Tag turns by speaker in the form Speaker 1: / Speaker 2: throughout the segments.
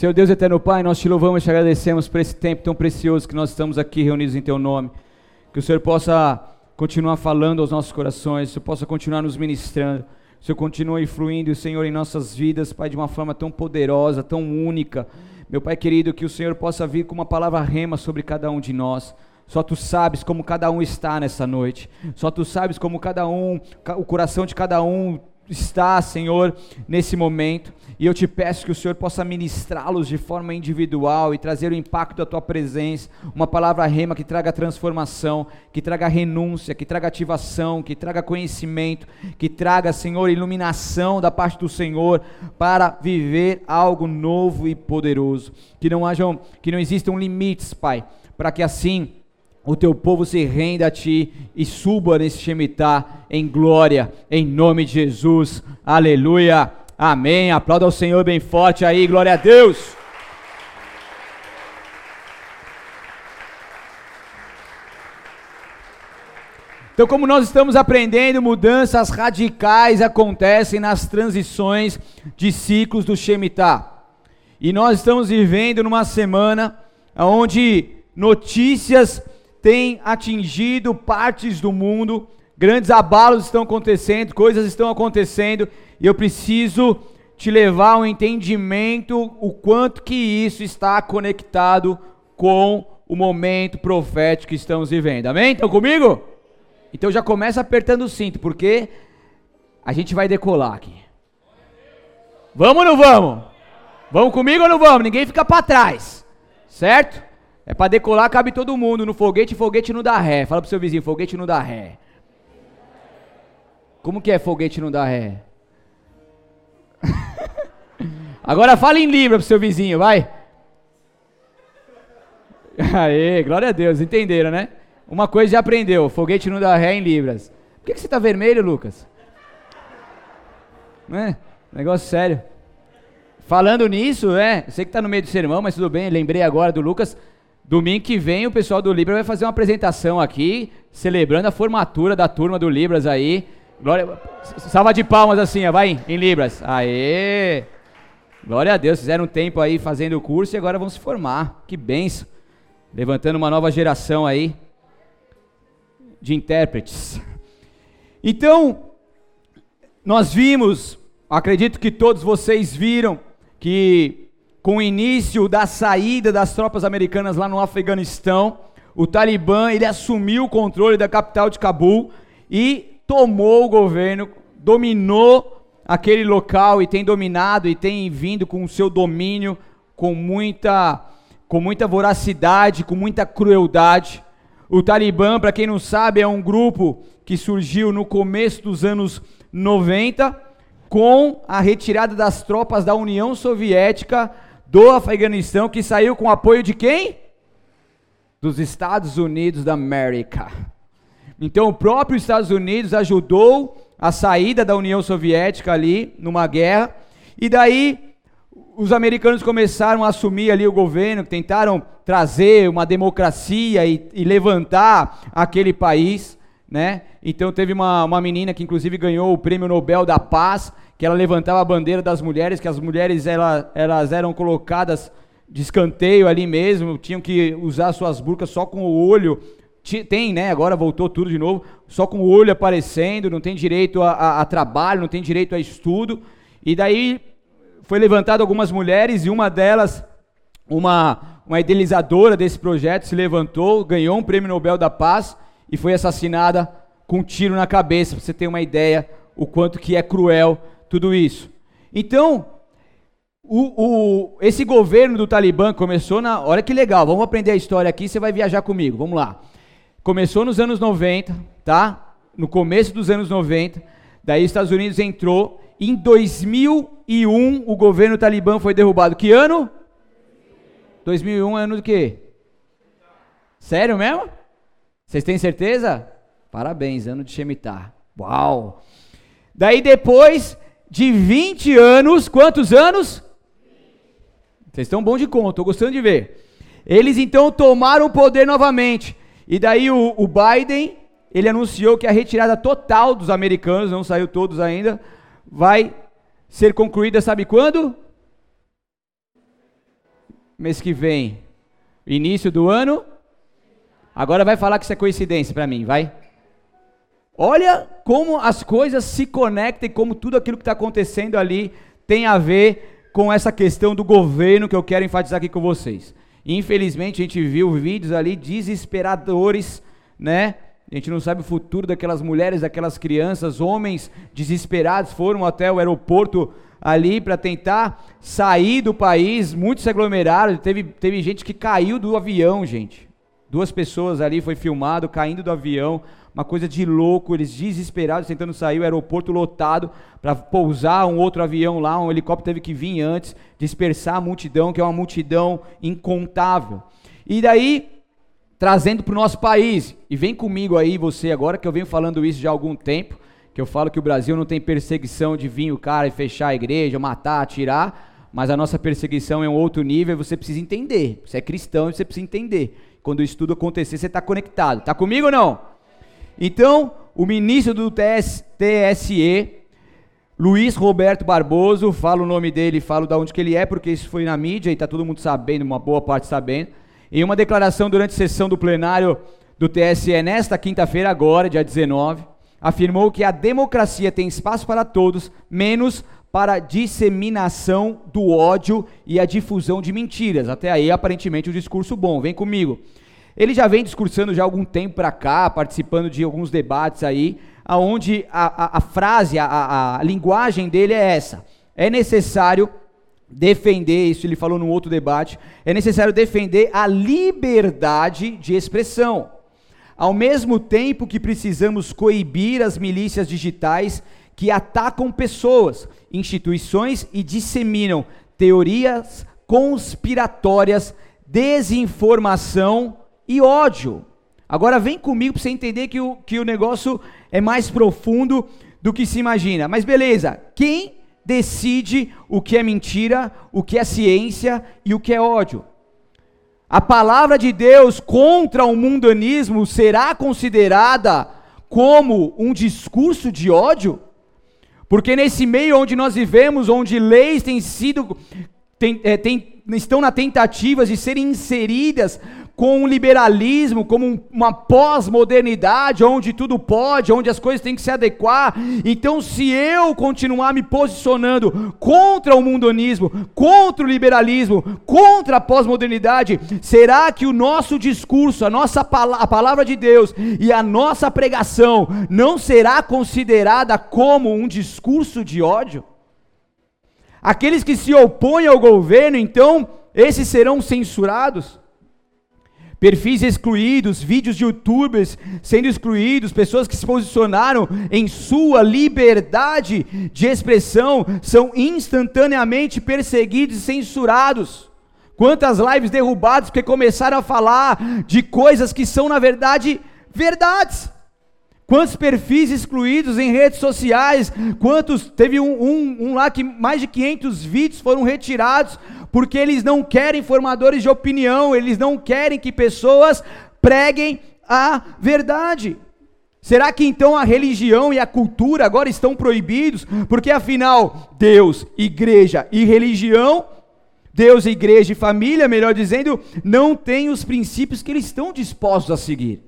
Speaker 1: Senhor Deus eterno Pai, nós te louvamos e te agradecemos por esse tempo tão precioso que nós estamos aqui reunidos em Teu nome. Que o Senhor possa continuar falando aos nossos corações, que o Senhor possa continuar nos ministrando, que o Senhor continue influindo, Senhor, em nossas vidas, Pai, de uma forma tão poderosa, tão única. Meu Pai querido, que o Senhor possa vir com uma palavra rema sobre cada um de nós. Só tu sabes como cada um está nessa noite. Só tu sabes como cada um, o coração de cada um está, Senhor, nesse momento. E eu te peço que o Senhor possa ministrá-los de forma individual e trazer o impacto da tua presença, uma palavra rema que traga transformação, que traga renúncia, que traga ativação, que traga conhecimento, que traga, Senhor, iluminação da parte do Senhor para viver algo novo e poderoso. Que não hajam, que não existam limites, Pai, para que assim o teu povo se renda a ti e suba nesse Shemitah em glória, em nome de Jesus. Aleluia. Amém. Aplauda ao Senhor bem forte aí, glória a Deus. Então, como nós estamos aprendendo, mudanças radicais acontecem nas transições de ciclos do Shemitah. E nós estamos vivendo numa semana onde notícias tem atingido partes do mundo, grandes abalos estão acontecendo, coisas estão acontecendo, e eu preciso te levar ao entendimento o quanto que isso está conectado com o momento profético que estamos vivendo. Amém? Estão comigo? Então já começa apertando o cinto, porque a gente vai decolar aqui. Vamos ou não vamos? Vamos comigo ou não vamos? Ninguém fica para trás. Certo? É para decolar, cabe todo mundo no foguete, foguete não dá ré. Fala pro seu vizinho, foguete não dá ré. Como que é foguete não dá ré? Agora fala em Libra pro seu vizinho, vai. Aê, glória a Deus, entenderam, né? Uma coisa já aprendeu, foguete não dá ré em Libras. Por que, que você tá vermelho, Lucas? Né? Negócio sério. Falando nisso, é, sei que tá no meio do sermão, mas tudo bem, lembrei agora do Lucas. Domingo que vem o pessoal do Libras vai fazer uma apresentação aqui, celebrando a formatura da turma do Libras aí. Glória, salva de palmas assim, vai em Libras. Aê! Glória a Deus, fizeram um tempo aí fazendo o curso e agora vão se formar. Que benção. Levantando uma nova geração aí de intérpretes. Então, nós vimos, acredito que todos vocês viram, que com o início da saída das tropas americanas lá no Afeganistão, o Talibã ele assumiu o controle da capital de Cabul e tomou o governo, dominou aquele local e tem dominado e tem vindo com o seu domínio com muita com muita voracidade, com muita crueldade. O Talibã, para quem não sabe, é um grupo que surgiu no começo dos anos 90 com a retirada das tropas da União Soviética do Afeganistão que saiu com apoio de quem? Dos Estados Unidos da América. Então o próprio Estados Unidos ajudou a saída da União Soviética ali numa guerra e daí os americanos começaram a assumir ali o governo, tentaram trazer uma democracia e, e levantar aquele país, né? Então teve uma, uma menina que inclusive ganhou o Prêmio Nobel da Paz, que ela levantava a bandeira das mulheres, que as mulheres ela, elas eram colocadas de escanteio ali mesmo, tinham que usar suas burcas só com o olho. Tem, né? Agora voltou tudo de novo, só com o olho aparecendo, não tem direito a, a, a trabalho, não tem direito a estudo. E daí foi levantado algumas mulheres e uma delas, uma, uma idealizadora desse projeto, se levantou, ganhou um prêmio Nobel da Paz e foi assassinada com um tiro na cabeça, para você ter uma ideia o quanto que é cruel tudo isso. Então, o, o, esse governo do Talibã começou na. Olha que legal, vamos aprender a história aqui, você vai viajar comigo, vamos lá. Começou nos anos 90, tá? No começo dos anos 90, daí os Estados Unidos entrou. Em 2001, o governo talibã foi derrubado. Que ano? 2001 é ano do quê? Sério mesmo? Vocês têm certeza? Parabéns, ano de Shemitah. Uau! Daí depois de 20 anos, quantos anos? Vocês estão bom de conta, estou gostando de ver. Eles então tomaram o poder novamente. E daí o, o, Biden, ele anunciou que a retirada total dos americanos, não saiu todos ainda, vai ser concluída, sabe quando? mês que vem? Início do ano? Agora vai falar que isso é coincidência para mim, vai? Olha como as coisas se conectam e como tudo aquilo que está acontecendo ali tem a ver com essa questão do governo que eu quero enfatizar aqui com vocês. Infelizmente a gente viu vídeos ali desesperadores, né? A gente não sabe o futuro daquelas mulheres, daquelas crianças, homens desesperados foram até o aeroporto ali para tentar sair do país, muitos se aglomeraram, teve, teve gente que caiu do avião, gente. Duas pessoas ali foi filmado caindo do avião, uma coisa de louco, eles desesperados tentando sair, o aeroporto lotado para pousar um outro avião lá, um helicóptero teve que vir antes, dispersar a multidão, que é uma multidão incontável. E daí, trazendo para o nosso país, e vem comigo aí você agora, que eu venho falando isso já há algum tempo, que eu falo que o Brasil não tem perseguição de vir o cara e fechar a igreja, matar, atirar, mas a nossa perseguição é um outro nível e você precisa entender. Você é cristão e você precisa entender. Quando o estudo acontecer, você está conectado. Está comigo ou não? Então, o ministro do TS, TSE, Luiz Roberto Barboso, falo o nome dele, falo de onde que ele é, porque isso foi na mídia e está todo mundo sabendo, uma boa parte sabendo. Em uma declaração durante a sessão do plenário do TSE nesta quinta-feira, agora, dia 19, afirmou que a democracia tem espaço para todos, menos para a disseminação do ódio e a difusão de mentiras. Até aí, aparentemente, um discurso bom. Vem comigo. Ele já vem discursando já há algum tempo para cá, participando de alguns debates aí, aonde a, a, a frase, a, a linguagem dele é essa: é necessário defender, isso ele falou num outro debate, é necessário defender a liberdade de expressão. Ao mesmo tempo que precisamos coibir as milícias digitais que atacam pessoas, instituições e disseminam teorias conspiratórias, desinformação e ódio. Agora vem comigo para você entender que o, que o negócio é mais profundo do que se imagina. Mas beleza, quem decide o que é mentira, o que é ciência e o que é ódio? a palavra de Deus contra o mundanismo será considerada como um discurso de ódio? Porque nesse meio onde nós vivemos, onde leis têm sido, tem, é, tem, estão na tentativa de serem inseridas com um liberalismo, como uma pós-modernidade, onde tudo pode, onde as coisas têm que se adequar. Então, se eu continuar me posicionando contra o mundonismo, contra o liberalismo, contra a pós-modernidade, será que o nosso discurso, a nossa a palavra de Deus e a nossa pregação não será considerada como um discurso de ódio? Aqueles que se opõem ao governo, então, esses serão censurados? Perfis excluídos, vídeos de youtubers sendo excluídos, pessoas que se posicionaram em sua liberdade de expressão são instantaneamente perseguidos e censurados. Quantas lives derrubadas porque começaram a falar de coisas que são na verdade verdades. Quantos perfis excluídos em redes sociais? Quantos? Teve um, um, um, lá que mais de 500 vídeos foram retirados porque eles não querem formadores de opinião, eles não querem que pessoas preguem a verdade. Será que então a religião e a cultura agora estão proibidos? Porque afinal, Deus, igreja e religião, Deus, igreja e família, melhor dizendo, não têm os princípios que eles estão dispostos a seguir.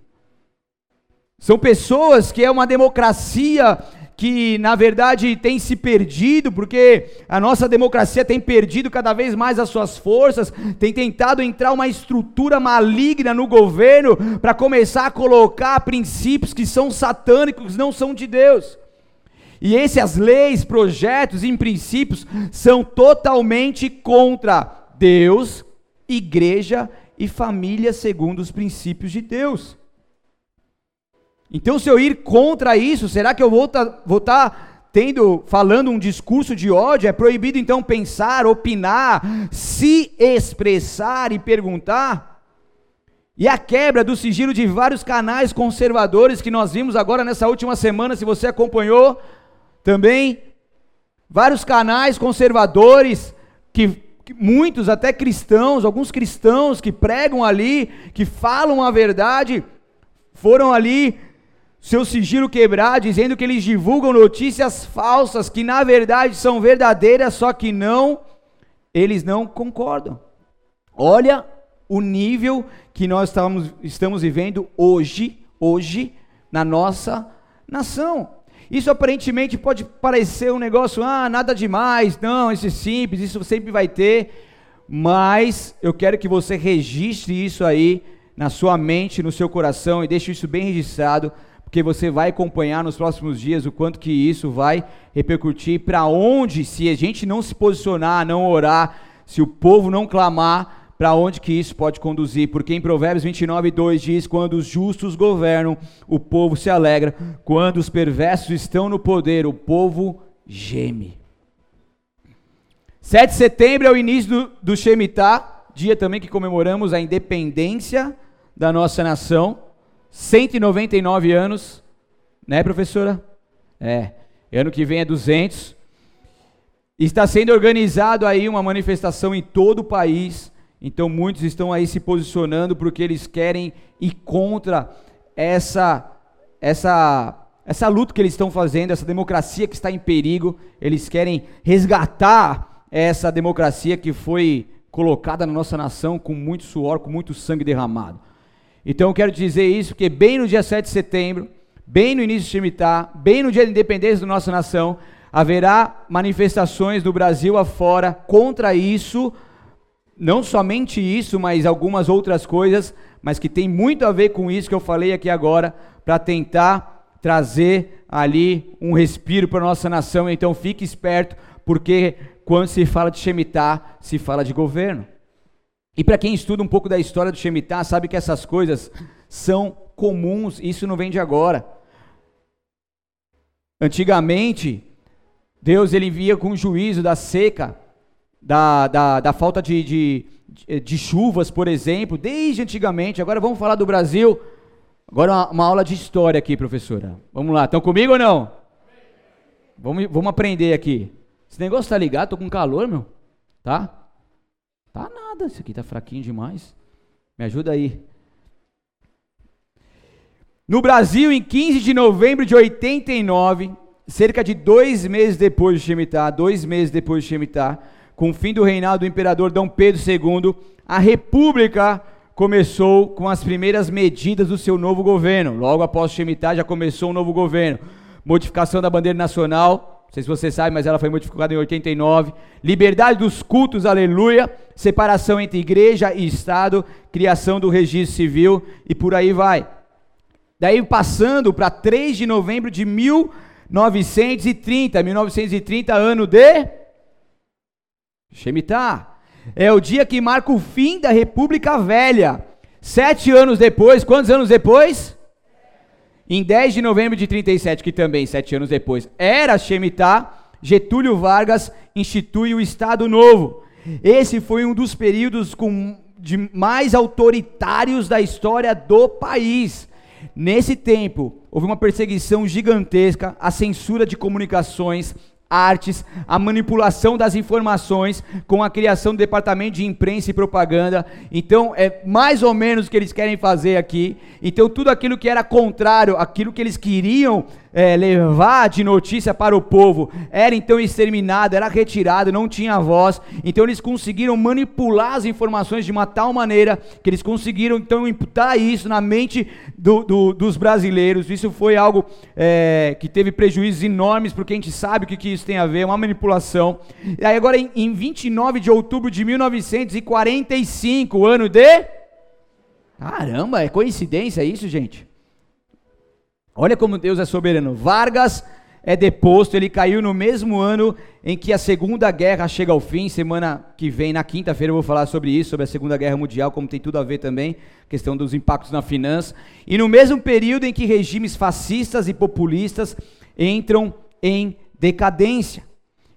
Speaker 1: São pessoas que é uma democracia que na verdade tem se perdido, porque a nossa democracia tem perdido cada vez mais as suas forças, tem tentado entrar uma estrutura maligna no governo para começar a colocar princípios que são satânicos, não são de Deus. E essas leis, projetos e princípios são totalmente contra Deus, igreja e família segundo os princípios de Deus. Então, se eu ir contra isso, será que eu vou estar tá, tá tendo, falando um discurso de ódio? É proibido então pensar, opinar, se expressar e perguntar? E a quebra do sigilo de vários canais conservadores que nós vimos agora nessa última semana, se você acompanhou também, vários canais conservadores que, que muitos até cristãos, alguns cristãos que pregam ali, que falam a verdade, foram ali seu sigilo quebrar, dizendo que eles divulgam notícias falsas que na verdade são verdadeiras, só que não, eles não concordam. Olha o nível que nós estamos, estamos vivendo hoje, hoje, na nossa nação. Isso aparentemente pode parecer um negócio, ah, nada demais, não, isso é simples, isso sempre vai ter, mas eu quero que você registre isso aí na sua mente, no seu coração e deixe isso bem registrado, porque você vai acompanhar nos próximos dias o quanto que isso vai repercutir para onde, se a gente não se posicionar, não orar, se o povo não clamar, para onde que isso pode conduzir, porque em Provérbios 29, 2 diz: Quando os justos governam, o povo se alegra, quando os perversos estão no poder, o povo geme. 7 de setembro é o início do, do Shemitah, dia também que comemoramos a independência da nossa nação. 199 anos, né, professora? É, ano que vem é 200. Está sendo organizado aí uma manifestação em todo o país então muitos estão aí se posicionando porque eles querem ir contra essa essa essa luta que eles estão fazendo, essa democracia que está em perigo. Eles querem resgatar essa democracia que foi colocada na nossa nação com muito suor, com muito sangue derramado. Então eu quero dizer isso porque bem no dia 7 de setembro, bem no início de Shemitah, bem no dia da independência da nossa nação, haverá manifestações do Brasil afora contra isso não somente isso, mas algumas outras coisas, mas que tem muito a ver com isso que eu falei aqui agora, para tentar trazer ali um respiro para nossa nação. Então fique esperto, porque quando se fala de Shemitah, se fala de governo. E para quem estuda um pouco da história do Shemitah, sabe que essas coisas são comuns, isso não vem de agora. Antigamente, Deus ele via com juízo da seca da, da, da falta de, de, de, chuvas, por exemplo, desde antigamente. Agora vamos falar do Brasil. Agora uma, uma aula de história aqui, professora. Vamos lá, estão comigo ou não? Vamos, vamos aprender aqui. Esse negócio tá ligado? Tô com calor, meu. Tá? Tá nada, esse aqui tá fraquinho demais. Me ajuda aí. No Brasil, em 15 de novembro de 89, cerca de dois meses depois de Shemitah, dois meses depois de Shemitah, com o fim do reinado do imperador Dom Pedro II, a República começou com as primeiras medidas do seu novo governo. Logo após Shemitah já começou um novo governo. Modificação da bandeira nacional, não sei se você sabe, mas ela foi modificada em 89. Liberdade dos cultos, aleluia. Separação entre igreja e Estado. Criação do registro civil e por aí vai. Daí passando para 3 de novembro de 1930. 1930, ano de Shemitah. É o dia que marca o fim da República Velha. Sete anos depois, quantos anos depois? Em 10 de novembro de 37, que também, sete anos depois, era Shemitah, Getúlio Vargas institui o Estado Novo. Esse foi um dos períodos com, de mais autoritários da história do país. Nesse tempo, houve uma perseguição gigantesca, a censura de comunicações, artes, a manipulação das informações com a criação do departamento de imprensa e propaganda. Então, é mais ou menos o que eles querem fazer aqui. Então, tudo aquilo que era contrário, aquilo que eles queriam é, levar de notícia para o povo era então exterminado, era retirado, não tinha voz. Então eles conseguiram manipular as informações de uma tal maneira que eles conseguiram então imputar isso na mente do, do, dos brasileiros. Isso foi algo é, que teve prejuízos enormes, porque a gente sabe o que, que isso tem a ver, uma manipulação. E aí agora em, em 29 de outubro de 1945, ano de... Caramba, é coincidência isso, gente? Olha como Deus é soberano. Vargas é deposto, ele caiu no mesmo ano em que a Segunda Guerra chega ao fim. Semana que vem, na quinta-feira, eu vou falar sobre isso, sobre a Segunda Guerra Mundial, como tem tudo a ver também, questão dos impactos na finança. E no mesmo período em que regimes fascistas e populistas entram em decadência.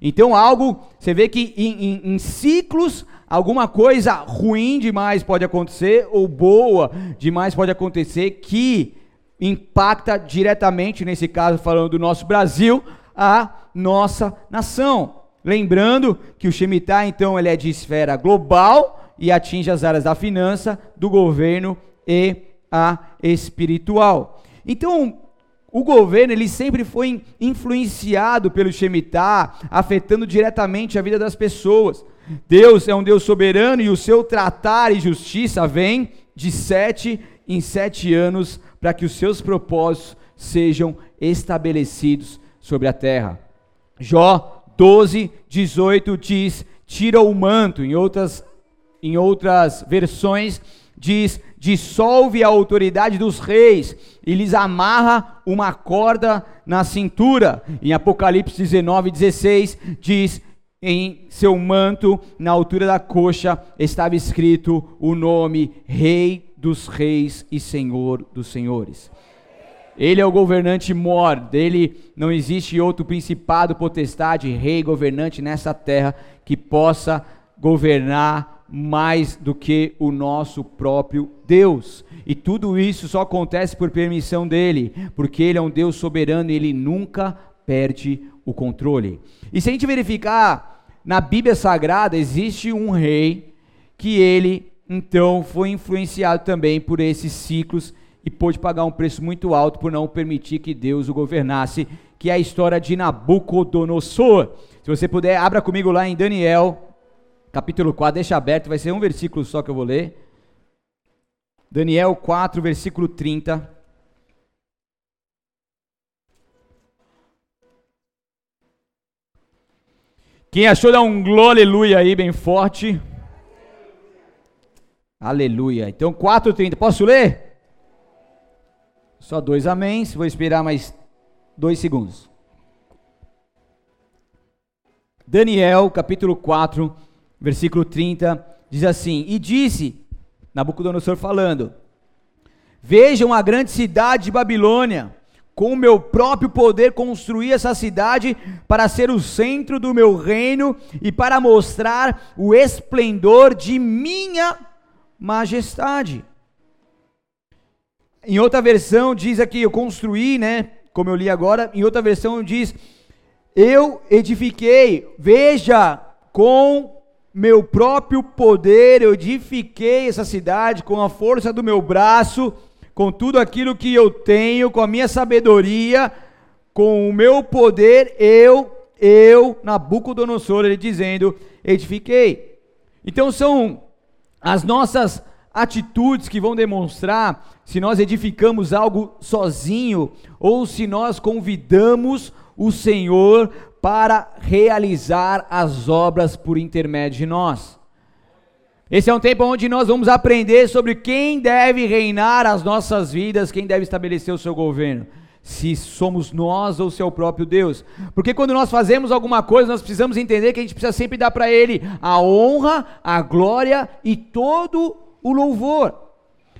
Speaker 1: Então, algo, você vê que em, em, em ciclos, alguma coisa ruim demais pode acontecer, ou boa demais pode acontecer, que impacta diretamente, nesse caso falando do nosso Brasil, a nossa nação. Lembrando que o Shemitah, então, ele é de esfera global e atinge as áreas da finança, do governo e a espiritual. Então, o governo ele sempre foi influenciado pelo Shemitah, afetando diretamente a vida das pessoas. Deus é um Deus soberano e o seu tratar e justiça vem de sete em sete anos para que os seus propósitos sejam estabelecidos sobre a terra. Jó 12, 18 diz: tira o manto, em outras, em outras versões diz: dissolve a autoridade dos reis e lhes amarra uma corda na cintura. Em Apocalipse 19, 16 diz: em seu manto, na altura da coxa, estava escrito o nome Rei dos Reis e Senhor dos Senhores. Ele é o governante mor, dele não existe outro principado, potestade, rei, governante nessa terra que possa governar mais do que o nosso próprio Deus. E tudo isso só acontece por permissão dele, porque ele é um Deus soberano e ele nunca perde o controle. E se a gente verificar na Bíblia Sagrada, existe um rei que ele então foi influenciado também por esses ciclos e pôde pagar um preço muito alto por não permitir que Deus o governasse, que é a história de Nabucodonosor. Se você puder, abra comigo lá em Daniel, capítulo 4, deixa aberto, vai ser um versículo só que eu vou ler. Daniel 4, versículo 30. Quem achou, dá um glória aí, bem forte. Aleluia. Então, 4,30. Posso ler? Só dois améns, vou esperar mais dois segundos. Daniel, capítulo 4, versículo 30, diz assim: E disse, Nabucodonosor falando: Vejam a grande cidade de Babilônia, com o meu próprio poder construí essa cidade para ser o centro do meu reino e para mostrar o esplendor de minha majestade. Em outra versão diz aqui, eu construí, né? Como eu li agora. Em outra versão diz, eu edifiquei. Veja, com meu próprio poder eu edifiquei essa cidade com a força do meu braço, com tudo aquilo que eu tenho, com a minha sabedoria, com o meu poder, eu, eu, Nabucodonosor, ele dizendo, edifiquei. Então são as nossas atitudes que vão demonstrar se nós edificamos algo sozinho ou se nós convidamos o Senhor para realizar as obras por intermédio de nós. Esse é um tempo onde nós vamos aprender sobre quem deve reinar as nossas vidas, quem deve estabelecer o seu governo. Se somos nós ou se é o próprio Deus. Porque quando nós fazemos alguma coisa, nós precisamos entender que a gente precisa sempre dar para Ele a honra, a glória e todo o louvor.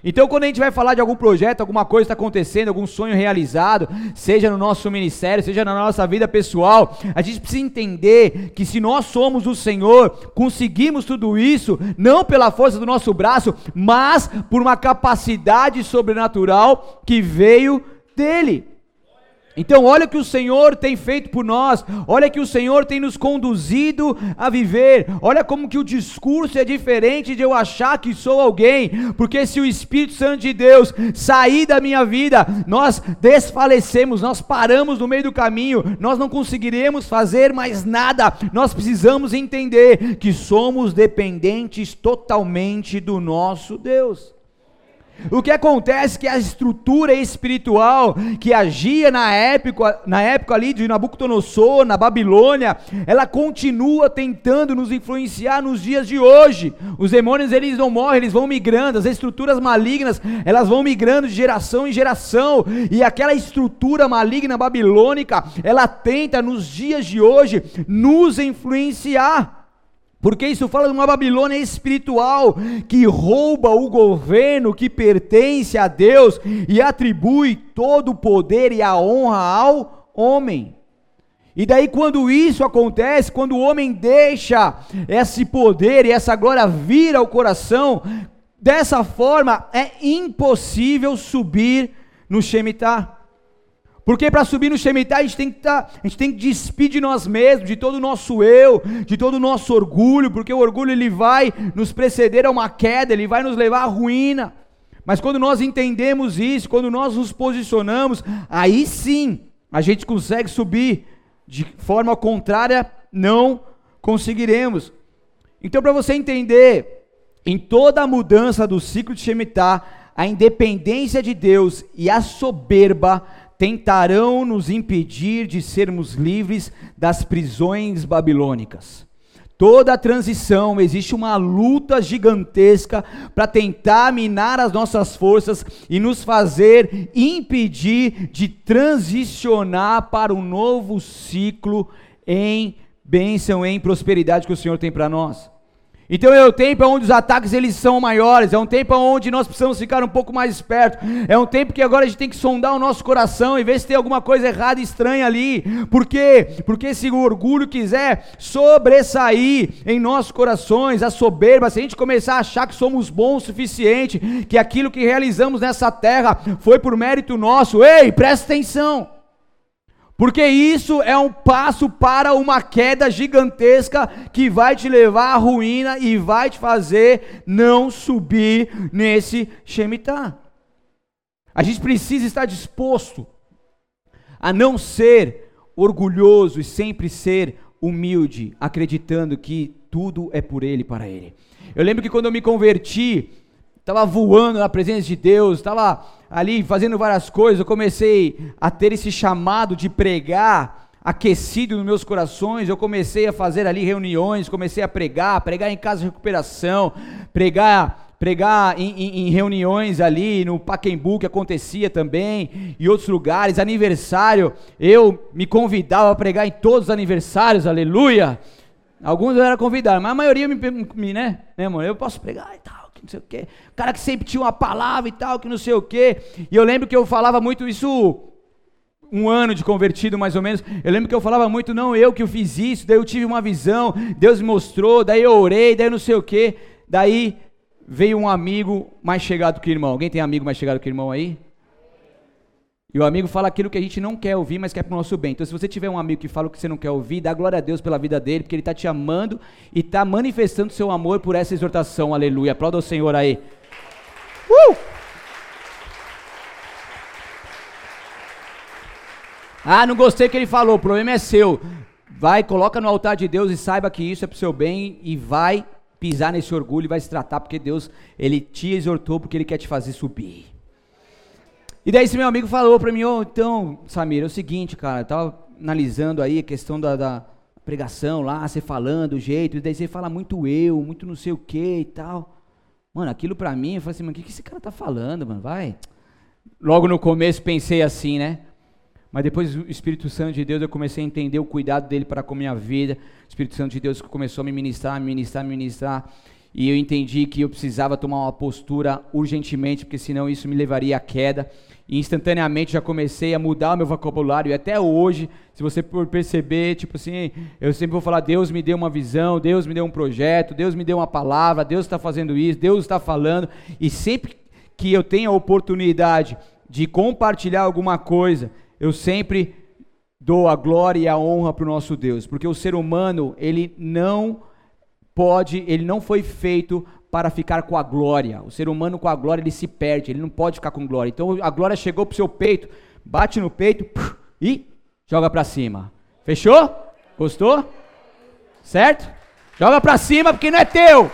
Speaker 1: Então, quando a gente vai falar de algum projeto, alguma coisa está acontecendo, algum sonho realizado, seja no nosso ministério, seja na nossa vida pessoal, a gente precisa entender que se nós somos o Senhor, conseguimos tudo isso, não pela força do nosso braço, mas por uma capacidade sobrenatural que veio dEle. Então, olha o que o Senhor tem feito por nós, olha que o Senhor tem nos conduzido a viver, olha como que o discurso é diferente de eu achar que sou alguém, porque se o Espírito Santo de Deus sair da minha vida, nós desfalecemos, nós paramos no meio do caminho, nós não conseguiremos fazer mais nada, nós precisamos entender que somos dependentes totalmente do nosso Deus. O que acontece é que a estrutura espiritual que agia na época, na época ali de Nabucodonosor, na Babilônia, ela continua tentando nos influenciar nos dias de hoje. Os demônios eles não morrem, eles vão migrando, as estruturas malignas, elas vão migrando de geração em geração, e aquela estrutura maligna babilônica, ela tenta nos dias de hoje nos influenciar. Porque isso fala de uma Babilônia espiritual que rouba o governo que pertence a Deus e atribui todo o poder e a honra ao homem. E daí, quando isso acontece, quando o homem deixa esse poder e essa glória vir ao coração, dessa forma é impossível subir no Shemitah. Porque para subir no Shemitah a gente tem que tá, a gente tem que despir de nós mesmos, de todo o nosso eu, de todo o nosso orgulho, porque o orgulho ele vai nos preceder a uma queda, ele vai nos levar à ruína. Mas quando nós entendemos isso, quando nós nos posicionamos, aí sim a gente consegue subir. De forma contrária, não conseguiremos. Então, para você entender, em toda a mudança do ciclo de Shemitah, a independência de Deus e a soberba tentarão nos impedir de sermos livres das prisões babilônicas. Toda a transição existe uma luta gigantesca para tentar minar as nossas forças e nos fazer impedir de transicionar para um novo ciclo em bênção, em prosperidade que o Senhor tem para nós. Então é um tempo onde os ataques eles são maiores, é um tempo onde nós precisamos ficar um pouco mais esperto, é um tempo que agora a gente tem que sondar o nosso coração e ver se tem alguma coisa errada e estranha ali. Por quê? Porque se o orgulho quiser sobressair em nossos corações, a soberba, se a gente começar a achar que somos bons o suficiente, que aquilo que realizamos nessa terra foi por mérito nosso, ei, presta atenção. Porque isso é um passo para uma queda gigantesca que vai te levar à ruína e vai te fazer não subir nesse Shemitah. A gente precisa estar disposto a não ser orgulhoso e sempre ser humilde, acreditando que tudo é por Ele, para Ele. Eu lembro que quando eu me converti, estava voando na presença de Deus, estava ali fazendo várias coisas, eu comecei a ter esse chamado de pregar aquecido nos meus corações, eu comecei a fazer ali reuniões, comecei a pregar, pregar em casa de recuperação, pregar pregar em, em, em, reuniões ali no Paquembu que acontecia também, e outros lugares, aniversário, eu me convidava a pregar em todos os aniversários, aleluia. Alguns eu era convidado, mas a maioria me, me né, né, mano, eu posso pregar e tal não sei o quê. O cara que sempre tinha uma palavra e tal, que não sei o quê. E eu lembro que eu falava muito isso um ano de convertido mais ou menos, eu lembro que eu falava muito, não, eu que eu fiz isso, daí eu tive uma visão, Deus me mostrou, daí eu orei, daí não sei o que, daí veio um amigo mais chegado que irmão. Alguém tem amigo mais chegado que irmão aí? E o amigo fala aquilo que a gente não quer ouvir, mas quer para o nosso bem. Então, se você tiver um amigo que fala o que você não quer ouvir, dá glória a Deus pela vida dele, porque ele está te amando e está manifestando seu amor por essa exortação. Aleluia. Aplauda o Senhor aí. Uh! Ah, não gostei que ele falou. O problema é seu. Vai, coloca no altar de Deus e saiba que isso é para o seu bem e vai pisar nesse orgulho e vai se tratar, porque Deus, ele te exortou porque ele quer te fazer subir. E daí esse meu amigo falou para mim, oh, então, Samir, é o seguinte, cara, eu tava analisando aí a questão da, da pregação lá, você falando, o jeito, e daí você fala muito eu, muito não sei o que e tal. Mano, aquilo pra mim, eu falei assim, mano, o que, que esse cara tá falando, mano, vai. Logo no começo pensei assim, né? Mas depois o Espírito Santo de Deus, eu comecei a entender o cuidado dele para com a minha vida. O Espírito Santo de Deus começou a me ministrar, me ministrar, me ministrar. E eu entendi que eu precisava tomar uma postura urgentemente, porque senão isso me levaria à queda e instantaneamente já comecei a mudar o meu vocabulário. E até hoje, se você por perceber, tipo assim, eu sempre vou falar: Deus me deu uma visão, Deus me deu um projeto, Deus me deu uma palavra, Deus está fazendo isso, Deus está falando. E sempre que eu tenho a oportunidade de compartilhar alguma coisa, eu sempre dou a glória e a honra para o nosso Deus, porque o ser humano, ele não pode, ele não foi feito para ficar com a glória. O ser humano com a glória ele se perde, ele não pode ficar com glória. Então a glória chegou para o seu peito, bate no peito e joga para cima. Fechou? Gostou? Certo? Joga para cima porque não é teu.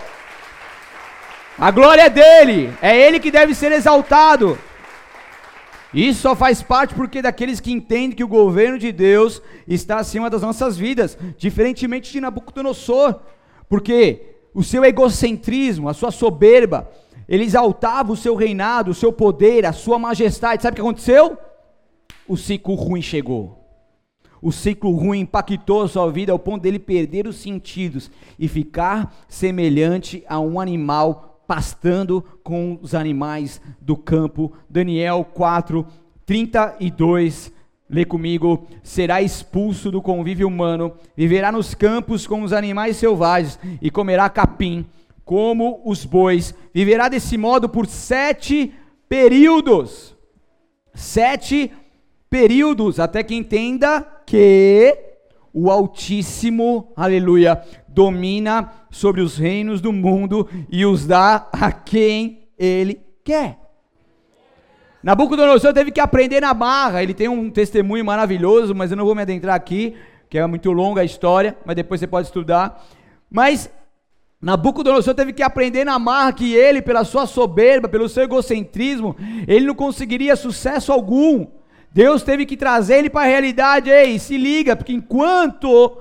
Speaker 1: A glória é dele, é ele que deve ser exaltado. Isso só faz parte porque daqueles que entendem que o governo de Deus está acima das nossas vidas, diferentemente de Nabucodonosor. Porque o seu egocentrismo, a sua soberba, ele exaltava o seu reinado, o seu poder, a sua majestade. Sabe o que aconteceu? O ciclo ruim chegou. O ciclo ruim impactou a sua vida ao ponto dele perder os sentidos e ficar semelhante a um animal pastando com os animais do campo. Daniel 4, 32 Lê comigo: será expulso do convívio humano, viverá nos campos com os animais selvagens e comerá capim, como os bois. Viverá desse modo por sete períodos. Sete períodos, até que entenda que o Altíssimo, aleluia, domina sobre os reinos do mundo e os dá a quem ele quer. Nabucodonosor teve que aprender na barra. Ele tem um testemunho maravilhoso, mas eu não vou me adentrar aqui, que é muito longa a história, mas depois você pode estudar. Mas Nabucodonosor teve que aprender na marra que ele, pela sua soberba, pelo seu egocentrismo, ele não conseguiria sucesso algum. Deus teve que trazer ele para a realidade. Ei, se liga, porque enquanto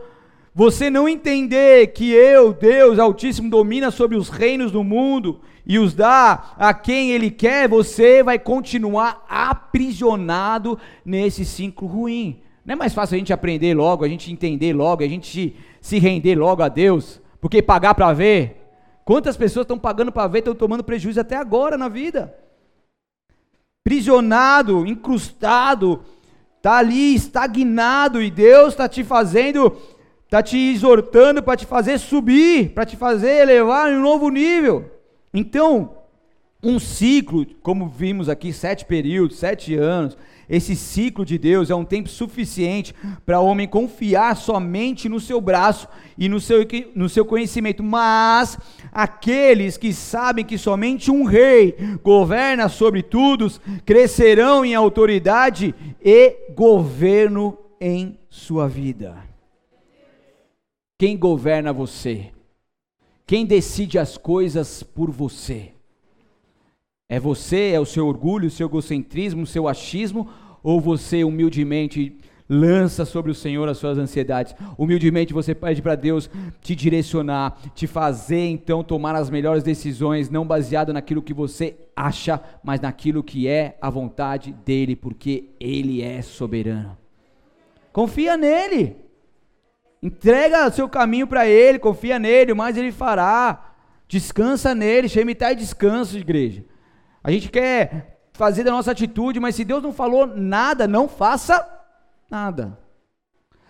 Speaker 1: você não entender que eu, Deus Altíssimo, domina sobre os reinos do mundo e os dá a quem Ele quer, você vai continuar aprisionado nesse ciclo ruim. Não é mais fácil a gente aprender logo, a gente entender logo, a gente se render logo a Deus, porque pagar para ver. Quantas pessoas estão pagando para ver, estão tomando prejuízo até agora na vida? Prisionado, incrustado, está ali estagnado e Deus está te fazendo, está te exortando para te fazer subir, para te fazer elevar em um novo nível. Então, um ciclo, como vimos aqui, sete períodos, sete anos, esse ciclo de Deus é um tempo suficiente para o homem confiar somente no seu braço e no seu, no seu conhecimento. Mas aqueles que sabem que somente um rei governa sobre todos crescerão em autoridade e governo em sua vida. Quem governa você? Quem decide as coisas por você? É você, é o seu orgulho, o seu egocentrismo, o seu achismo, ou você humildemente lança sobre o Senhor as suas ansiedades? Humildemente você pede para Deus te direcionar, te fazer então tomar as melhores decisões, não baseado naquilo que você acha, mas naquilo que é a vontade dele, porque ele é soberano. Confia nele. Entrega seu caminho para ele, confia nele, mais ele fará. Descansa nele, Shemitai descanso, igreja. A gente quer fazer da nossa atitude, mas se Deus não falou nada, não faça nada.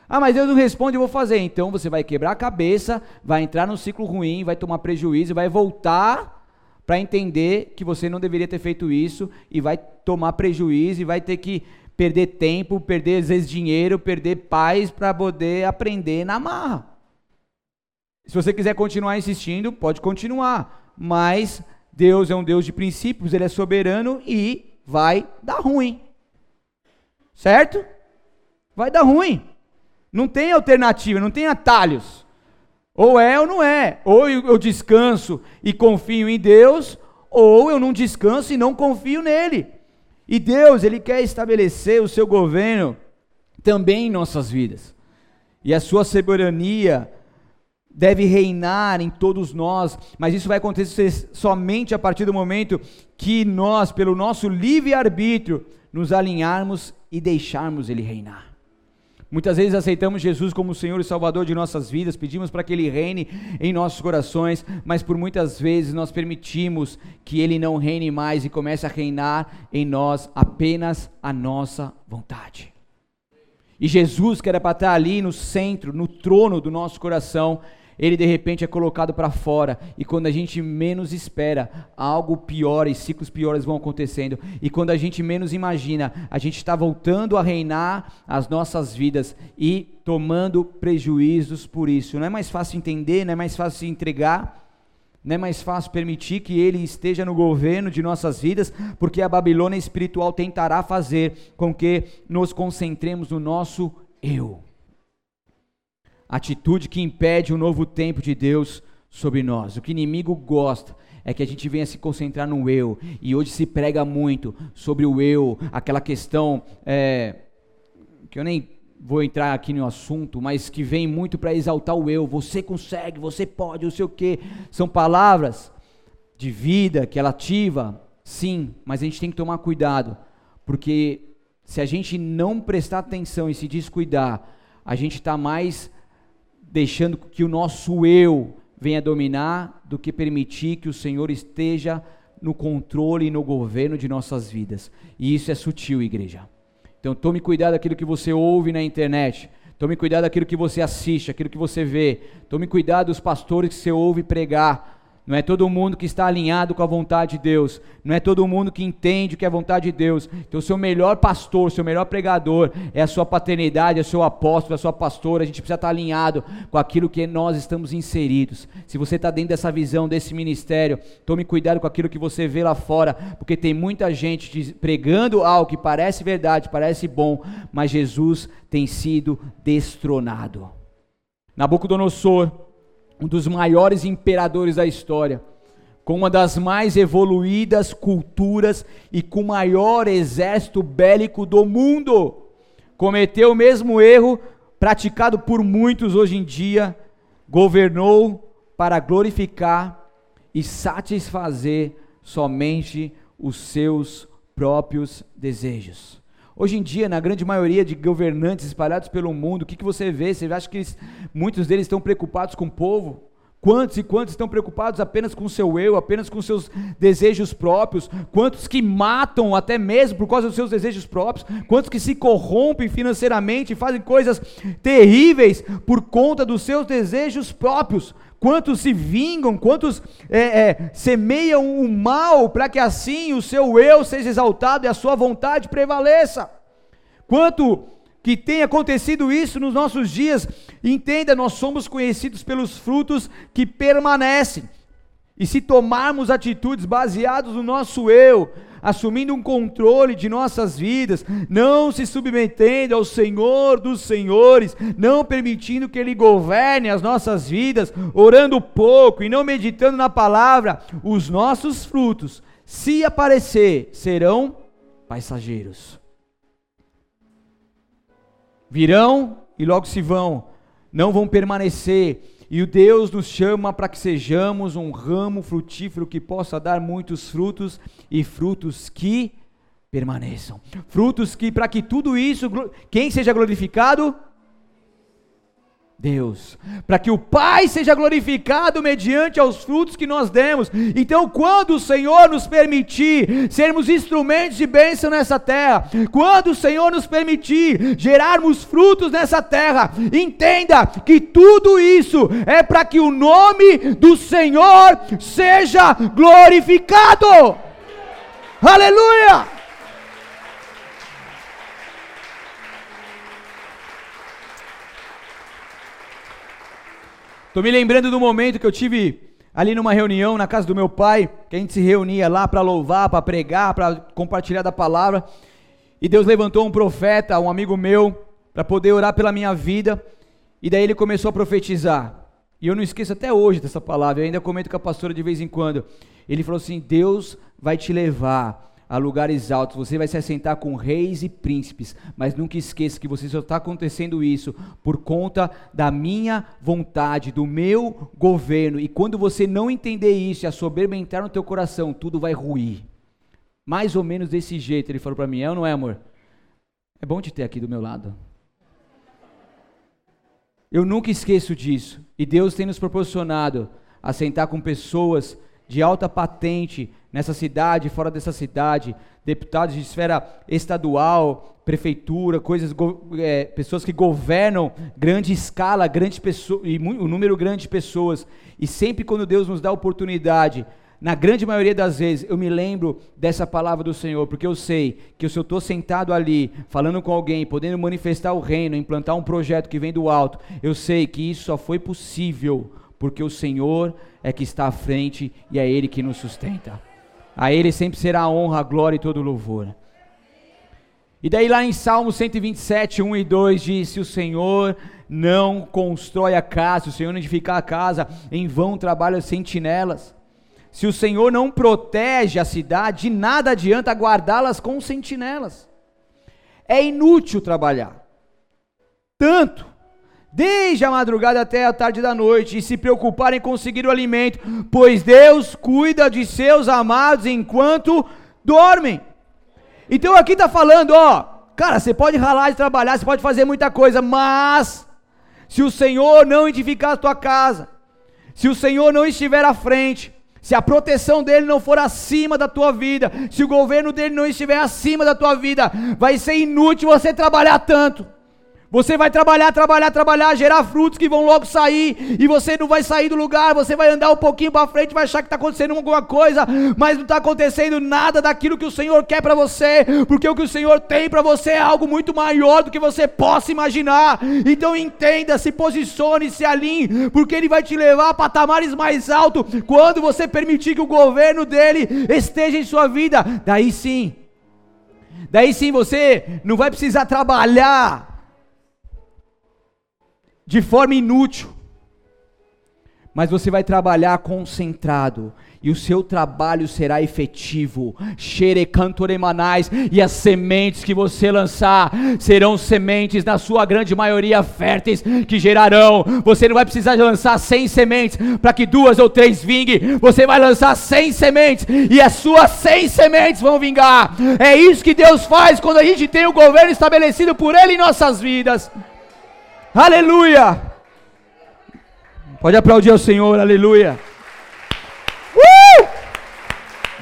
Speaker 1: Ah, mas Deus não responde, eu vou fazer. Então você vai quebrar a cabeça, vai entrar num ciclo ruim, vai tomar prejuízo, vai voltar para entender que você não deveria ter feito isso e vai tomar prejuízo e vai ter que perder tempo, perder às vezes dinheiro, perder paz para poder aprender na marra. Se você quiser continuar insistindo, pode continuar, mas Deus é um Deus de princípios, ele é soberano e vai dar ruim. Certo? Vai dar ruim. Não tem alternativa, não tem atalhos. Ou é ou não é. Ou eu descanso e confio em Deus, ou eu não descanso e não confio nele. E Deus, Ele quer estabelecer o seu governo também em nossas vidas. E a sua soberania deve reinar em todos nós, mas isso vai acontecer somente a partir do momento que nós, pelo nosso livre-arbítrio, nos alinharmos e deixarmos Ele reinar. Muitas vezes aceitamos Jesus como Senhor e Salvador de nossas vidas, pedimos para que Ele reine em nossos corações, mas por muitas vezes nós permitimos que Ele não reine mais e comece a reinar em nós apenas a nossa vontade. E Jesus, que era para estar ali no centro, no trono do nosso coração, ele de repente é colocado para fora, e quando a gente menos espera, algo pior e ciclos piores vão acontecendo, e quando a gente menos imagina, a gente está voltando a reinar as nossas vidas e tomando prejuízos por isso. Não é mais fácil entender, não é mais fácil se entregar. Não é mais fácil permitir que ele esteja no governo de nossas vidas, porque a Babilônia espiritual tentará fazer com que nos concentremos no nosso eu atitude que impede o novo tempo de Deus sobre nós. O que o inimigo gosta é que a gente venha se concentrar no eu. E hoje se prega muito sobre o eu, aquela questão é, que eu nem vou entrar aqui no assunto, mas que vem muito para exaltar o eu. Você consegue, você pode, não sei o quê. São palavras de vida que ela ativa, sim, mas a gente tem que tomar cuidado, porque se a gente não prestar atenção e se descuidar, a gente está mais deixando que o nosso eu venha dominar, do que permitir que o Senhor esteja no controle e no governo de nossas vidas. E isso é sutil, igreja. Então tome cuidado daquilo que você ouve na internet. Tome cuidado daquilo que você assiste, aquilo que você vê. Tome cuidado dos pastores que você ouve pregar. Não é todo mundo que está alinhado com a vontade de Deus. Não é todo mundo que entende o que é a vontade de Deus. Então, seu melhor pastor, seu melhor pregador é a sua paternidade, é o seu apóstolo, é a sua pastora. A gente precisa estar alinhado com aquilo que nós estamos inseridos. Se você está dentro dessa visão, desse ministério, tome cuidado com aquilo que você vê lá fora, porque tem muita gente pregando algo que parece verdade, parece bom, mas Jesus tem sido destronado. Nabucodonosor um dos maiores imperadores da história, com uma das mais evoluídas culturas e com o maior exército bélico do mundo, cometeu o mesmo erro praticado por muitos hoje em dia, governou para glorificar e satisfazer somente os seus próprios desejos. Hoje em dia, na grande maioria de governantes espalhados pelo mundo, o que, que você vê? Você acha que eles, muitos deles estão preocupados com o povo? Quantos e quantos estão preocupados apenas com o seu eu, apenas com seus desejos próprios? Quantos que matam até mesmo por causa dos seus desejos próprios? Quantos que se corrompem financeiramente e fazem coisas terríveis por conta dos seus desejos próprios? Quantos se vingam? Quantos é, é, semeiam o mal para que assim o seu eu seja exaltado e a sua vontade prevaleça? Quanto que tem acontecido isso nos nossos dias. Entenda, nós somos conhecidos pelos frutos que permanecem. E se tomarmos atitudes baseadas no nosso eu, assumindo um controle de nossas vidas, não se submetendo ao Senhor dos Senhores, não permitindo que Ele governe as nossas vidas, orando pouco e não meditando na palavra, os nossos frutos, se aparecer, serão passageiros virão e logo se vão, não vão permanecer. E o Deus nos chama para que sejamos um ramo frutífero que possa dar muitos frutos e frutos que permaneçam. Frutos que, para que tudo isso, quem seja glorificado? Deus, para que o Pai seja glorificado mediante aos frutos que nós demos. Então, quando o Senhor nos permitir sermos instrumentos de bênção nessa terra, quando o Senhor nos permitir gerarmos frutos nessa terra, entenda que tudo isso é para que o nome do Senhor seja glorificado. Aleluia! Estou me lembrando do momento que eu tive ali numa reunião na casa do meu pai, que a gente se reunia lá para louvar, para pregar, para compartilhar da palavra. E Deus levantou um profeta, um amigo meu, para poder orar pela minha vida. E daí ele começou a profetizar. E eu não esqueço até hoje dessa palavra, eu ainda comento com a pastora de vez em quando. Ele falou assim: Deus vai te levar a lugares altos, você vai se assentar com reis e príncipes, mas nunca esqueça que você só está acontecendo isso por conta da minha vontade, do meu governo, e quando você não entender isso e a soberba entrar no teu coração, tudo vai ruir. Mais ou menos desse jeito, ele falou para mim, é ou não é, amor? É bom te ter aqui do meu lado. Eu nunca esqueço disso, e Deus tem nos proporcionado a sentar com pessoas de alta patente, nessa cidade, fora dessa cidade, deputados de esfera estadual, prefeitura, coisas, é, pessoas que governam grande escala, grande pessoa, e um número grande de pessoas. E sempre quando Deus nos dá oportunidade, na grande maioria das vezes, eu me lembro dessa palavra do Senhor, porque eu sei que se eu estou sentado ali, falando com alguém, podendo manifestar o reino, implantar um projeto que vem do alto, eu sei que isso só foi possível porque o Senhor é que está à frente e é Ele que nos sustenta. A Ele sempre será a honra, a glória e todo o louvor. E daí lá em Salmo 127, 1 e 2 diz: Se o Senhor não constrói a casa, se o Senhor não edificar a casa, em vão trabalham as sentinelas. Se o Senhor não protege a cidade, de nada adianta guardá-las com sentinelas. É inútil trabalhar. Tanto desde a madrugada até a tarde da noite, e se preocupar em conseguir o alimento, pois Deus cuida de seus amados enquanto dormem. Então aqui está falando, ó, cara, você pode ralar e trabalhar, você pode fazer muita coisa, mas se o Senhor não edificar a tua casa, se o Senhor não estiver à frente, se a proteção dele não for acima da tua vida, se o governo dele não estiver acima da tua vida, vai ser inútil você trabalhar tanto Você vai trabalhar, trabalhar, trabalhar, gerar frutos que vão logo sair, e você não vai sair do lugar, você vai andar um pouquinho para frente, vai achar que está acontecendo alguma coisa, mas não está acontecendo nada daquilo que o Senhor quer para você, porque o que o Senhor tem para você é algo muito maior do que você possa imaginar. Então entenda, se posicione, se alinhe, porque Ele vai te levar a patamares mais altos quando você permitir que o governo dele esteja em sua vida. Daí sim, daí sim você não vai precisar trabalhar de forma inútil, mas você vai trabalhar concentrado, e o seu trabalho será efetivo. Xerecantoremanais, e as sementes que você lançar serão sementes, na sua grande maioria, férteis, que gerarão. Você não vai precisar lançar 100 sementes para que duas ou três vinguem. Você vai lançar 100 sementes, e as suas 100 sementes vão vingar. É isso que Deus faz quando a gente tem o governo estabelecido por Ele em nossas vidas. Aleluia! Pode aplaudir ao Senhor, aleluia. Uh!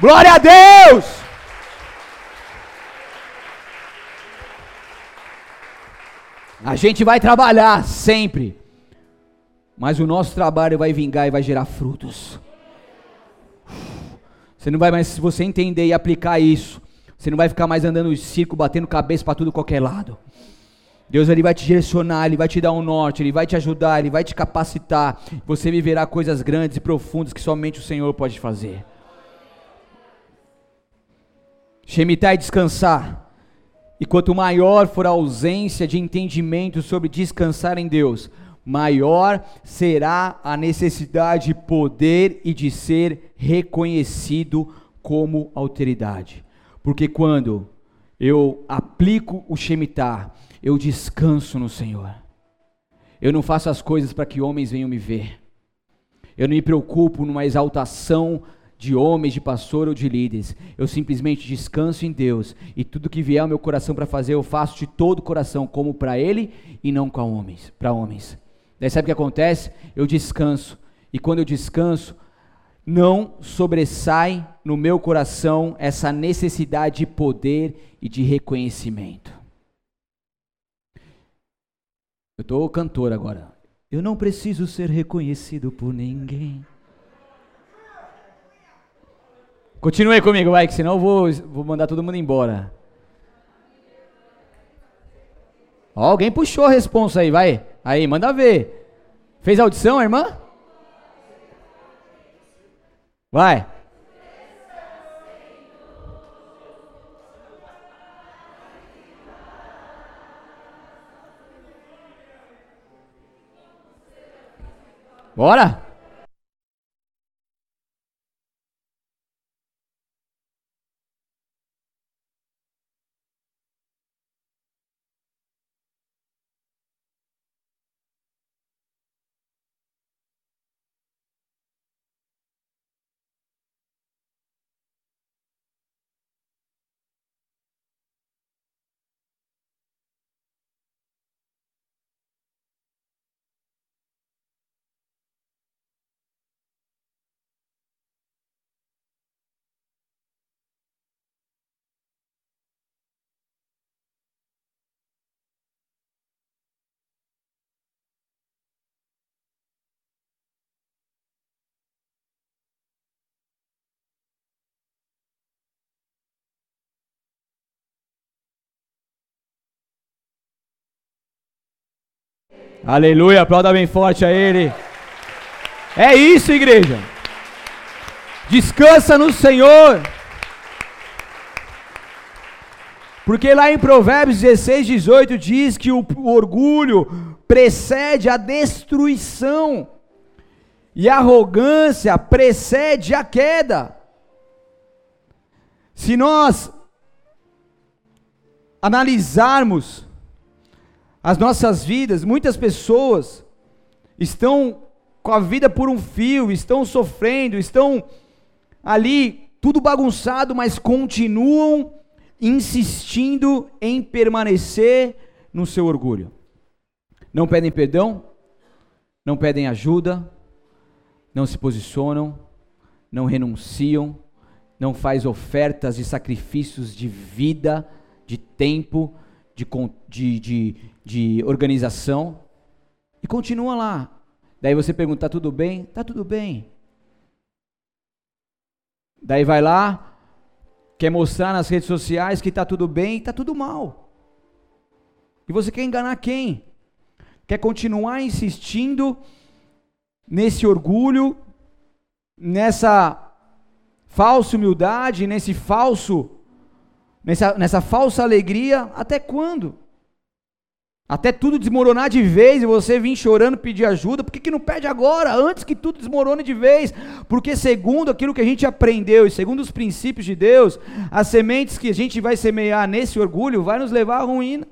Speaker 1: Glória a Deus! A gente vai trabalhar sempre, mas o nosso trabalho vai vingar e vai gerar frutos. Você não vai mais, se você entender e aplicar isso, você não vai ficar mais andando em circo, batendo cabeça para tudo qualquer lado. Deus ele vai te direcionar, ele vai te dar um norte, ele vai te ajudar, ele vai te capacitar. Você viverá coisas grandes e profundas que somente o Senhor pode fazer. Shemitar e descansar. E quanto maior for a ausência de entendimento sobre descansar em Deus, maior será a necessidade de poder e de ser reconhecido como autoridade. Porque quando eu aplico o Shemitar, eu descanso no Senhor. Eu não faço as coisas para que homens venham me ver. Eu não me preocupo numa exaltação de homens, de pastor ou de líderes. Eu simplesmente descanso em Deus e tudo que vier ao meu coração para fazer, eu faço de todo o coração, como para Ele e não para homens, para homens. Daí sabe o que acontece? Eu descanso e quando eu descanso, não sobressai no meu coração essa necessidade de poder e de reconhecimento. Eu estou cantor agora. Eu não preciso ser reconhecido por ninguém. Continue comigo, vai, que senão eu vou, vou mandar todo mundo embora. Ó, alguém puxou a responsa aí, vai. Aí, manda ver. Fez audição, irmã? Vai. Bora? Aleluia, aplauda bem forte a Ele. É isso, igreja. Descansa no Senhor. Porque lá em Provérbios 16, 18 diz que o, orgulho precede a destruição, e a arrogância precede a queda. Se nós analisarmos as nossas vidas, muitas pessoas estão com a vida por um fio, estão sofrendo, estão ali tudo bagunçado, mas continuam insistindo em permanecer no seu orgulho. Não pedem perdão, não pedem ajuda, não se posicionam, não renunciam, não faz ofertas de sacrifícios de vida, de tempo, de, de, de, de organização e continua lá. Daí você pergunta: tá tudo bem? Tá tudo bem. Daí vai lá, quer mostrar nas redes sociais que tá tudo bem tá tudo mal. E você quer enganar quem? Quer continuar insistindo nesse orgulho, nessa falsa humildade, nesse falso, nessa, nessa falsa alegria, até quando? Até tudo desmoronar de vez e você vir chorando pedir ajuda, por que, que não pede agora, antes que tudo desmorone de vez? Porque, segundo aquilo que a gente aprendeu e segundo os princípios de Deus, as sementes que a gente vai semear nesse orgulho vai nos levar à ruína,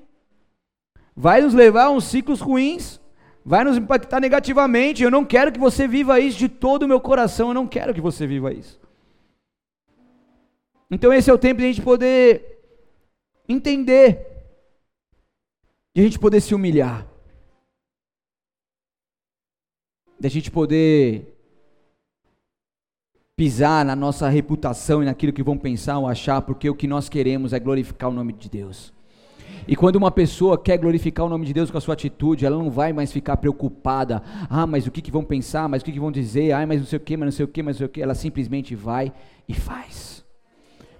Speaker 1: vai nos levar a uns ciclos ruins, vai nos impactar negativamente. Eu não quero que você viva isso de todo o meu coração, eu não quero que você viva isso. Então, esse é o tempo de a gente poder entender de a gente poder se humilhar, de a gente poder pisar na nossa reputação e naquilo que vão pensar ou achar, porque o que nós queremos é glorificar o nome de Deus. E quando uma pessoa quer glorificar o nome de Deus com a sua atitude, ela não vai mais ficar preocupada. Ah, mas o que, que vão pensar? Mas o que, que vão dizer? Ah, mas não sei o que, mas não sei o que, mas não sei o que. Ela simplesmente vai e faz.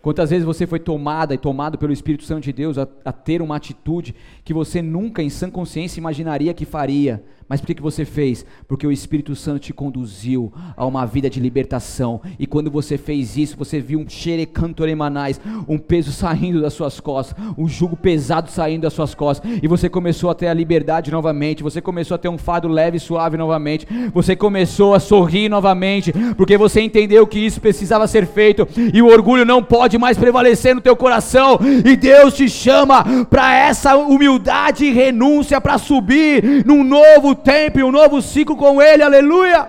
Speaker 1: Quantas vezes você foi tomada e tomado pelo Espírito Santo de Deus a, a, ter uma atitude que você nunca em sã consciência imaginaria que faria, mas por que, que você fez? Porque o Espírito Santo te conduziu a uma vida de libertação, e quando você fez isso, você viu um xerecantoremanais, um peso saindo das suas costas, um jugo pesado saindo das suas costas, e você começou a ter a liberdade novamente, você começou a ter um fado leve e suave novamente, você começou a sorrir novamente, porque você entendeu que isso precisava ser feito, e o orgulho não pode mais prevalecer no teu coração, e Deus te chama para essa humildade e renúncia para subir num novo tempo e um novo ciclo com Ele, aleluia.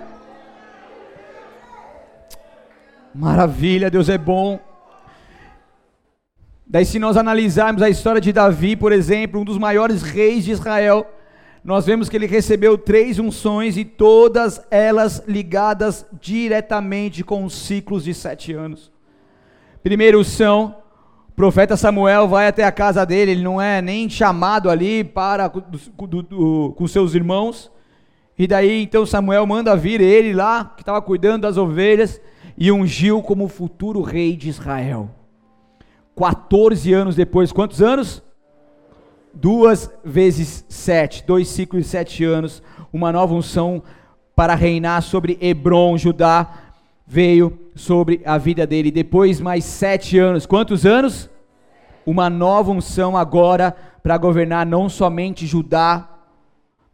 Speaker 1: Maravilha, Deus é bom. Daí, se nós analisarmos a história de Davi, por exemplo, um dos maiores reis de Israel, nós vemos que ele recebeu três unções e todas elas ligadas diretamente com os ciclos de sete anos. Primeiro são, o profeta Samuel vai até a casa dele, ele não é nem chamado ali para do, do, do, com seus irmãos. E daí então Samuel manda vir ele lá, que estava cuidando das ovelhas, e ungiu como futuro rei de Israel. 14 anos depois, quantos anos? Duas vezes sete, dois ciclos de sete anos, uma nova unção para reinar sobre Hebron, Judá, veio sobre a vida dele. Depois, mais sete anos. Quantos anos? Uma nova unção agora para governar não somente Judá,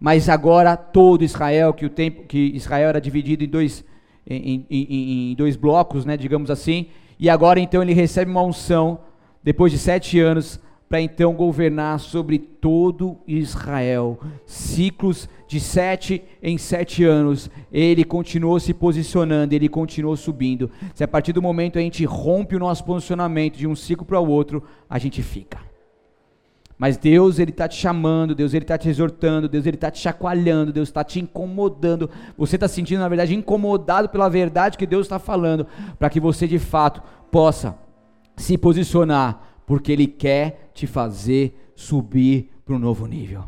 Speaker 1: mas agora todo Israel, que o tempo que Israel era dividido em dois, em, em, em dois blocos, né, digamos assim. E agora então ele recebe uma unção, depois de sete anos, para então governar sobre todo Israel. Ciclos de sete em sete anos, ele continuou se posicionando, ele continuou subindo. Se a partir do momento a gente rompe o nosso posicionamento de um ciclo para o outro, a gente fica. Mas Deus, Ele está te chamando, Deus, Ele está te exortando, Deus, Ele está te chacoalhando, Deus está te incomodando. Você está sentindo, na verdade, incomodado pela verdade que Deus está falando, para que você de fato possa se posicionar porque Ele quer te fazer subir para um novo nível.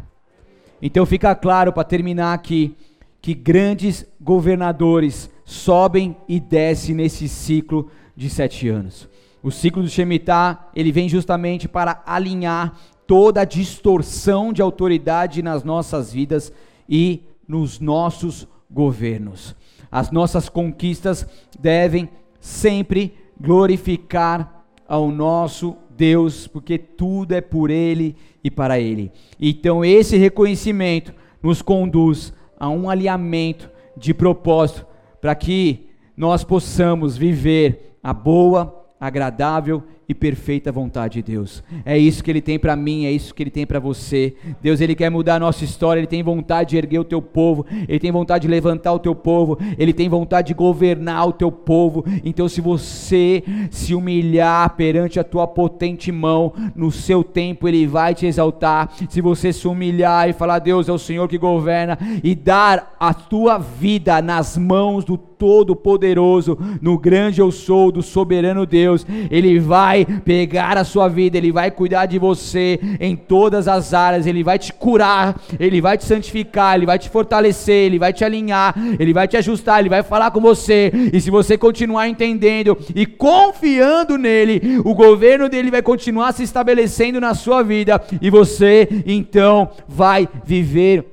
Speaker 1: Então fica claro para terminar aqui que grandes governadores sobem e descem nesse ciclo de sete anos. O ciclo do Shemitah ele vem justamente para alinhar toda a distorção de autoridade nas nossas vidas e nos nossos governos. As nossas conquistas devem sempre glorificar ao nosso Deus, porque tudo é por Ele e para Ele. Então, esse reconhecimento nos conduz a um alinhamento de propósito para que nós possamos viver a boa, agradável e perfeita vontade de Deus. É isso que ele tem para mim, é isso que ele tem para você. Deus, ele quer mudar a nossa história, ele tem vontade de erguer o teu povo, ele tem vontade de levantar o teu povo, ele tem vontade de governar o teu povo. Então, se você se humilhar perante a tua potente mão, no seu tempo ele vai te exaltar. Se você se humilhar e falar, Deus é o Senhor que governa, e dar a tua vida nas mãos do Todo-Poderoso, no grande eu sou, do soberano Deus, ele vai vai pegar a sua vida, Ele vai cuidar de você em todas as áreas, Ele vai te curar, Ele vai te santificar, Ele vai te fortalecer, Ele vai te alinhar, Ele vai te ajustar, Ele vai falar com você. E se você continuar entendendo e confiando nele, o governo dele vai continuar se estabelecendo na sua vida e você então vai viver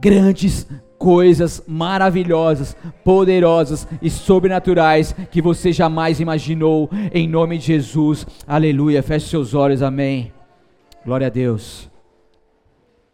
Speaker 1: grandes coisas maravilhosas, poderosas e sobrenaturais que você jamais imaginou, em nome de Jesus, aleluia. Feche seus olhos, amém. Glória a Deus.